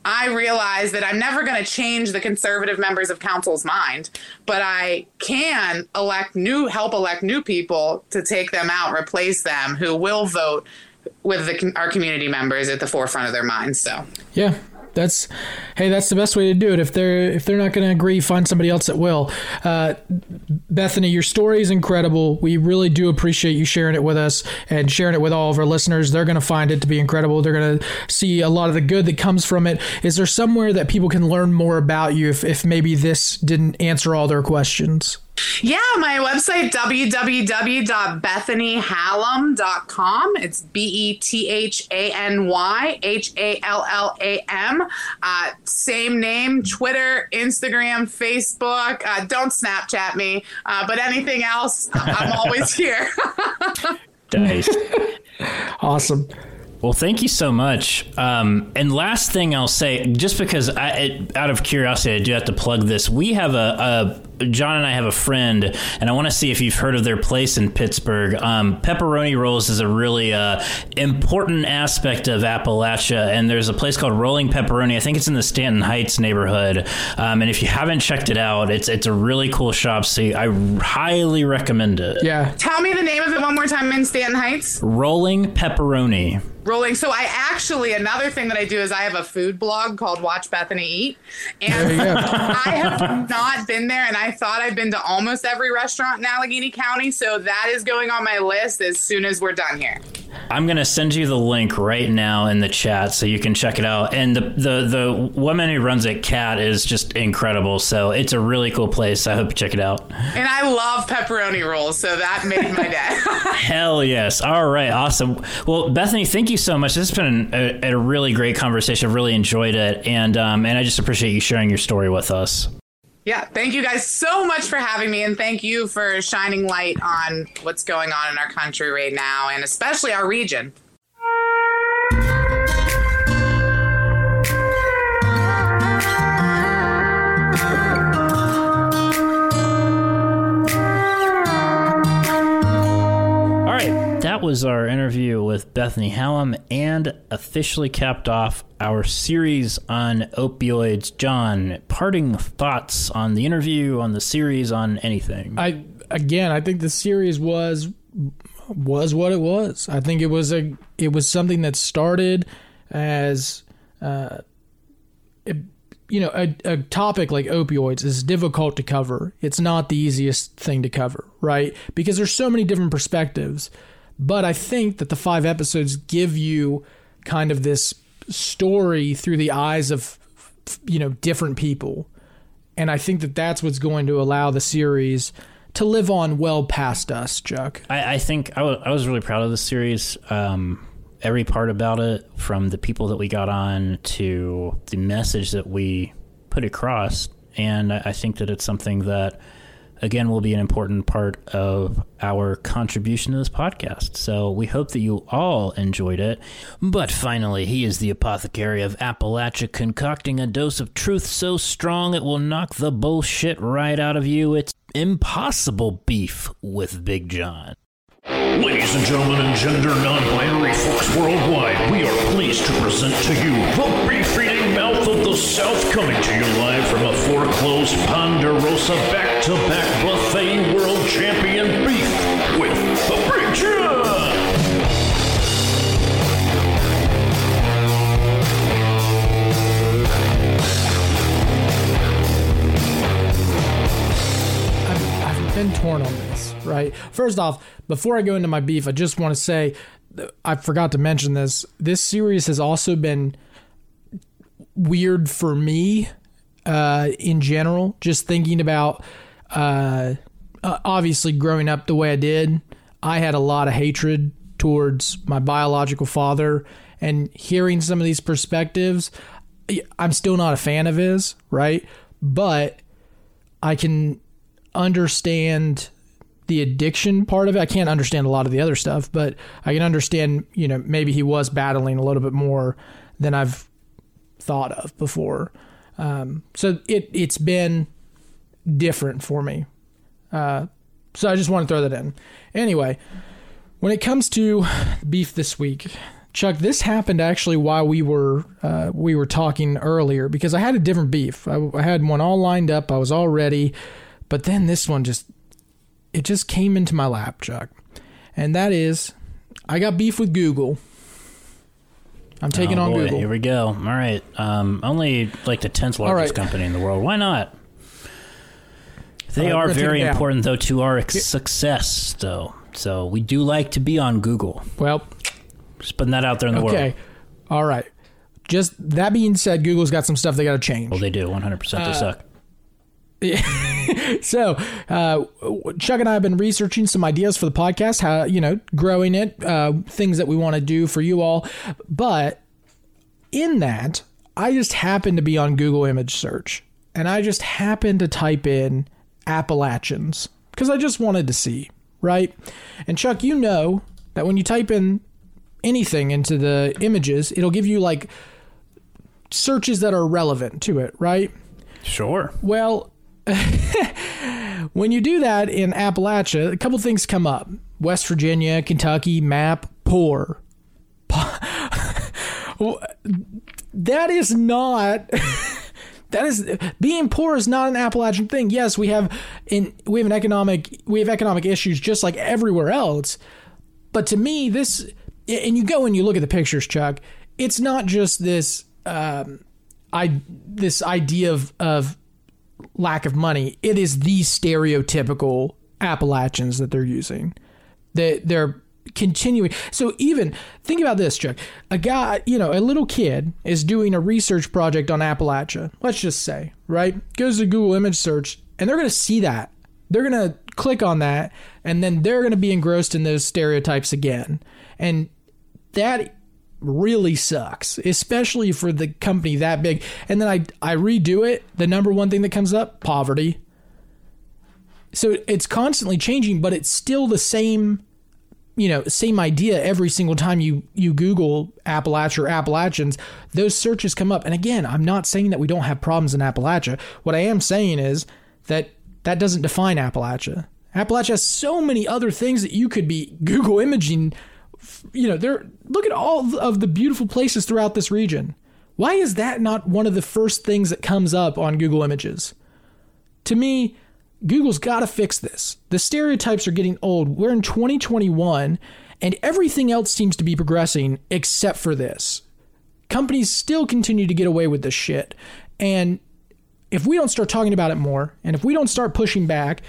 I realize that I'm never going to change the conservative members of council's mind, but I can elect new, help elect new people to take them out, replace them, who will vote with the, our community members at the forefront of their minds. So, Yeah, that's hey, that's the best way to do it. If they're if they're not going to agree, find somebody else that will. Uh, Bethany, your story is incredible. We really do appreciate you sharing it with us and sharing it with all of our listeners. They're going to find it to be incredible. They're going to see a lot of the good that comes from it. Is there somewhere that people can learn more about you if, if maybe this didn't answer all their questions? Yeah, my website, www.bethanyhallam.com. It's B E T H A N Y H A L L A M. Uh, same name, Twitter, Instagram, Facebook. Uh, don't Snapchat me, uh, but anything else, I'm always here. Nice. Awesome. Well, thank you so much. Um, and last thing I'll say, just because I, it, out of curiosity, I do have to plug this. We have a, a John and I have a friend, and I want to see if you've heard of their place in Pittsburgh. Um, pepperoni rolls is a really uh, important aspect of Appalachia, and there's a place called Rolling Pepperoni. I think it's in the Stanton Heights neighborhood. Um, and if you haven't checked it out, it's it's a really cool shop. So I highly recommend it. Yeah. Tell me the name of it one more time in Stanton Heights. Rolling Pepperoni. Rolling. So I actually another thing that I do is I have a food blog called Watch Bethany Eat, There you and go. I have not been there, and I I thought I've been to almost every restaurant in Allegheny County, so that is going on my list as soon as we're done here. I'm gonna send you the link right now in the chat so you can check it out. And the the the woman who runs it, Cat, is just incredible. So it's a really cool place. I hope you check it out. And I love pepperoni rolls, so that made my day. Hell yes! All right, awesome. Well, Bethany, thank you so much. This has been a, a really great conversation. I've really enjoyed it, and um, and I just appreciate you sharing your story with us. Yeah, thank you guys so much for having me, and thank you for shining light on what's going on in our country right now, and especially our region. That was our interview with Bethany Hallam and officially capped off our series on opioids. John, parting thoughts on the interview, on the series, on anything? I again, I think the series was was what it was. I think it was a it was something that started as uh, it, you know a, a topic like opioids is difficult to cover. It's not the easiest thing to cover, right? Because there's so many different perspectives. But I think that the five episodes give you kind of this story through the eyes of you know different people and i think that that's what's going to allow the series to live on well past us chuck I, I think I was really proud of the series. Um, every part about it, from the people that we got on to the message that we put across, and I, I think that it's something that, again, will be an important part of our contribution to this podcast. So we hope that you all enjoyed it. But finally, he is the apothecary of Appalachia, concocting a dose of truth so strong it will knock the bullshit right out of you. It's impossible beef with Big John. Ladies and gentlemen and gender non-binary folks worldwide, we are pleased to present to you the beef-eating mouth the South coming to you live from a foreclosed Ponderosa back-to-back buffet world champion beef with the. I've, I've been torn on this, right? First off, before I go into my beef, I just want to say I forgot to mention this. This series has also been weird for me uh, in general. Just thinking about, uh, uh, obviously, growing up the way I did, I had a lot of hatred towards my biological father, and hearing some of these perspectives, I'm still not a fan of his, right? But I can understand the addiction part of it. I can't understand a lot of the other stuff, but I can understand, you know, maybe he was battling a little bit more than I've thought of before. Um, so it it's been different for me. Uh, so I just want to throw that in. Anyway, when it comes to beef this week, Chuck, this happened actually while we were uh, we were talking earlier because I had a different beef. I, I had one all lined up. I was all ready, but then this one just it just came into my lap, Chuck, and that is I got beef with Google. I'm taking Oh, on boy, Google. Here we go. All right. Um, only like the tenth largest right. company in the world. Why not? They right, are we're gonna take very important though to our ex- success, though. So we do like to be on Google. Well, Just putting that out there in the okay, world. Okay. All right. Just that being said, Google's got some stuff they got to change. Well, they do. One hundred percent. They suck. So, uh, Chuck and I have been researching some ideas for the podcast, how, you know, growing it, uh, things that we want to do for you all. But in that, I just happened to be on Google image search and I just happened to type in Appalachians because I just wanted to see, right? And Chuck, you know that when you type in anything into the images, it'll give you like searches that are relevant to it, right? Sure. Well, when you do that in Appalachia, a couple things come up West Virginia, Kentucky, map, poor. that is not. That is being poor is not an Appalachian thing. Yes, we have in we have an economic we have economic issues just like everywhere else. But to me, this and you go and you look at the pictures, Chuck. It's not just this um, I this idea of of lack of money. It is the stereotypical Appalachians that they're using. That they're continuing. So even think about this, Chuck. A guy, you know, a little kid is doing a research project on Appalachia. Let's just say, right? Goes to Google image search and they're going to see that. They're going to click on that and then they're going to be engrossed in those stereotypes again. And that really sucks, especially for the company that big. And then I I redo it, the number one thing that comes up, poverty. So it's constantly changing, but it's still the same you know, same idea every single time you you Google Appalachia or Appalachians, those searches come up. And again, I'm not saying that we don't have problems in Appalachia. What I am saying is that that doesn't define Appalachia. Appalachia has so many other things that you could be Google imaging. You know, there. Look at all of the beautiful places throughout this region. Why is that not one of the first things that comes up on Google Images? To me, Google's got to fix this. The stereotypes are getting old. We're in 2021, and everything else seems to be progressing except for this. Companies still continue to get away with this shit. And if we don't start talking about it more, and if we don't start pushing back,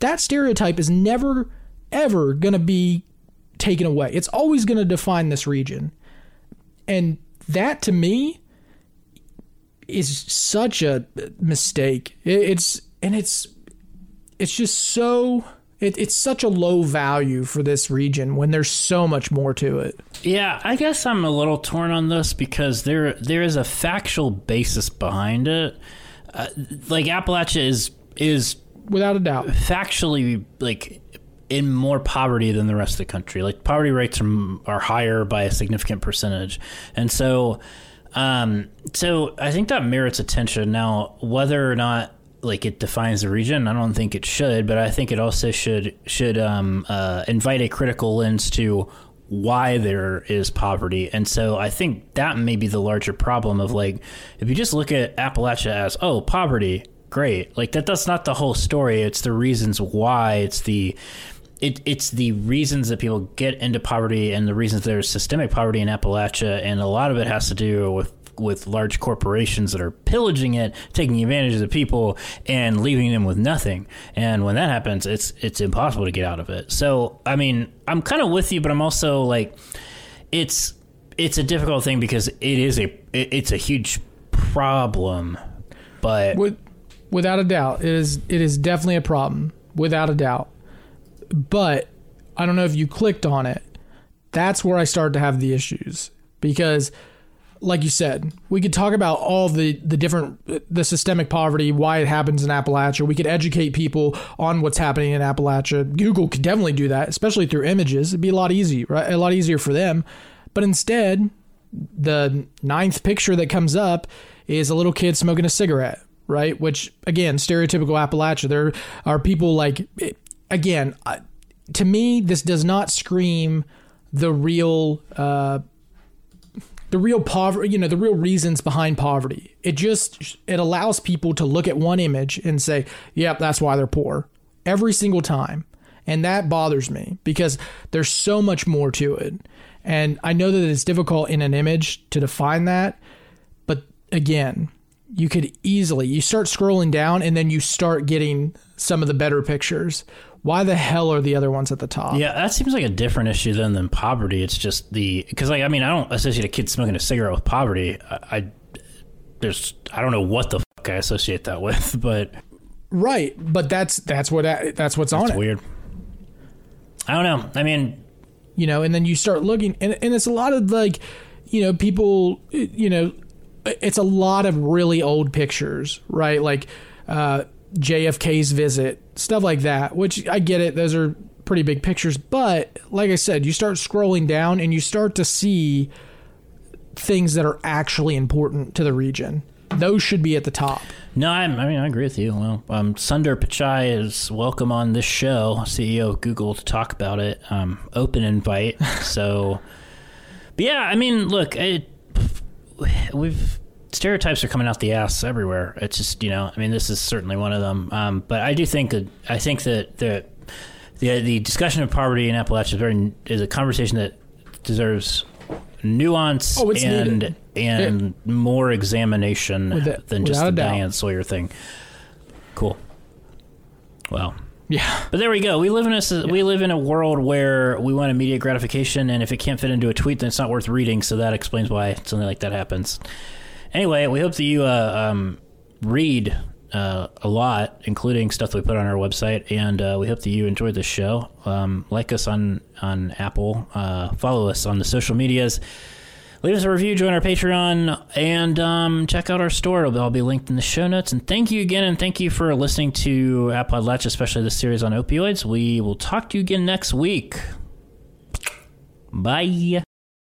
that stereotype is never, ever going to be taken away. It's always going to define this region. And that to me is such a mistake. It's, and it's it's just so it, it's such a low value for this region when there's so much more to it. Yeah, I guess I'm a little torn on this because there there is a factual basis behind it. Uh, like Appalachia is is without a doubt factually like in more poverty than the rest of the country. Like poverty rates are, are higher by a significant percentage, and so um, so I think that merits attention. Now, whether or not like it defines the region. I don't think it should, but I think it also should should um, uh, invite a critical lens to why there is poverty. And so I think that may be the larger problem of like if you just look at Appalachia as oh poverty, great. Like that that's not the whole story. It's the reasons why. It's the it, it's the reasons that people get into poverty and the reasons there's systemic poverty in Appalachia, and a lot of it has to do with with large corporations that are pillaging it, taking advantage of the people, and leaving them with nothing. And when that happens, it's it's impossible to get out of it. So I mean, I'm kind of with you, but I'm also like, it's it's a difficult thing because it is a it, it's a huge problem. But with, without a doubt, it is it is definitely a problem, without a doubt. But I don't know if you clicked on it. That's where I started to have the issues because like you said, we could talk about all the the different the systemic poverty, why it happens in Appalachia. We could educate people on what's happening in Appalachia. Google could definitely do that, especially through images. It'd be a lot easier, right? A lot easier for them. But instead, the ninth picture that comes up is a little kid smoking a cigarette, right? Which again, stereotypical Appalachia. There are people like again, to me, this does not scream the real. Uh, the real poverty, you know, the real reasons behind poverty. It just it allows people to look at one image and say, "Yep, that's why they're poor." Every single time. And that bothers me because there's so much more to it. And I know that it's difficult in an image to define that, but again, you could easily you start scrolling down and then you start getting some of the better pictures why the hell are the other ones at the top? Yeah, that seems like a different issue than than poverty. It's just the because like I mean I don't associate a kid smoking a cigarette with poverty. I, I there's I don't know what the fuck I associate that with, but right. But that's that's what that's what's on it. Weird. I don't know. I mean, you know, and then you start looking, and and it's a lot of like, you know, people, you know, it's a lot of really old pictures, right? Like. uh JFK's visit, stuff like that, which I get it. Those are pretty big pictures. But like I said, you start scrolling down and you start to see things that are actually important to the region. Those should be at the top. No, I, I mean I agree with you. Well, um, Sundar Pichai is welcome on this show, CEO of Google, to talk about it. Um, open invite. so, but yeah, I mean, look, it, we've stereotypes are coming out the ass everywhere. It's just you know, I mean, this is certainly one of them. Um, but I do think that I think that the the the discussion of poverty in Appalachia is very is a conversation that deserves nuance oh, and needed. and more examination that, than just the Diane Sawyer thing. Cool. Well, Yeah. but there we go. We live in a we live in a world where we want immediate gratification, and if it can't fit into a tweet, then it's not worth reading. So that explains why something like that happens. Anyway, we hope that you uh, um, read uh, a lot, including stuff that we put on our website, and uh, we hope that you enjoyed the show. Um, like us on on Apple, uh, follow us on the social medias. Leave us a review, join our Patreon, and um, check out our store. It'll all be linked in the show notes. And thank you again, and thank you for listening to Appodlachia, especially this series on opioids. We will talk to you again next week. Bye.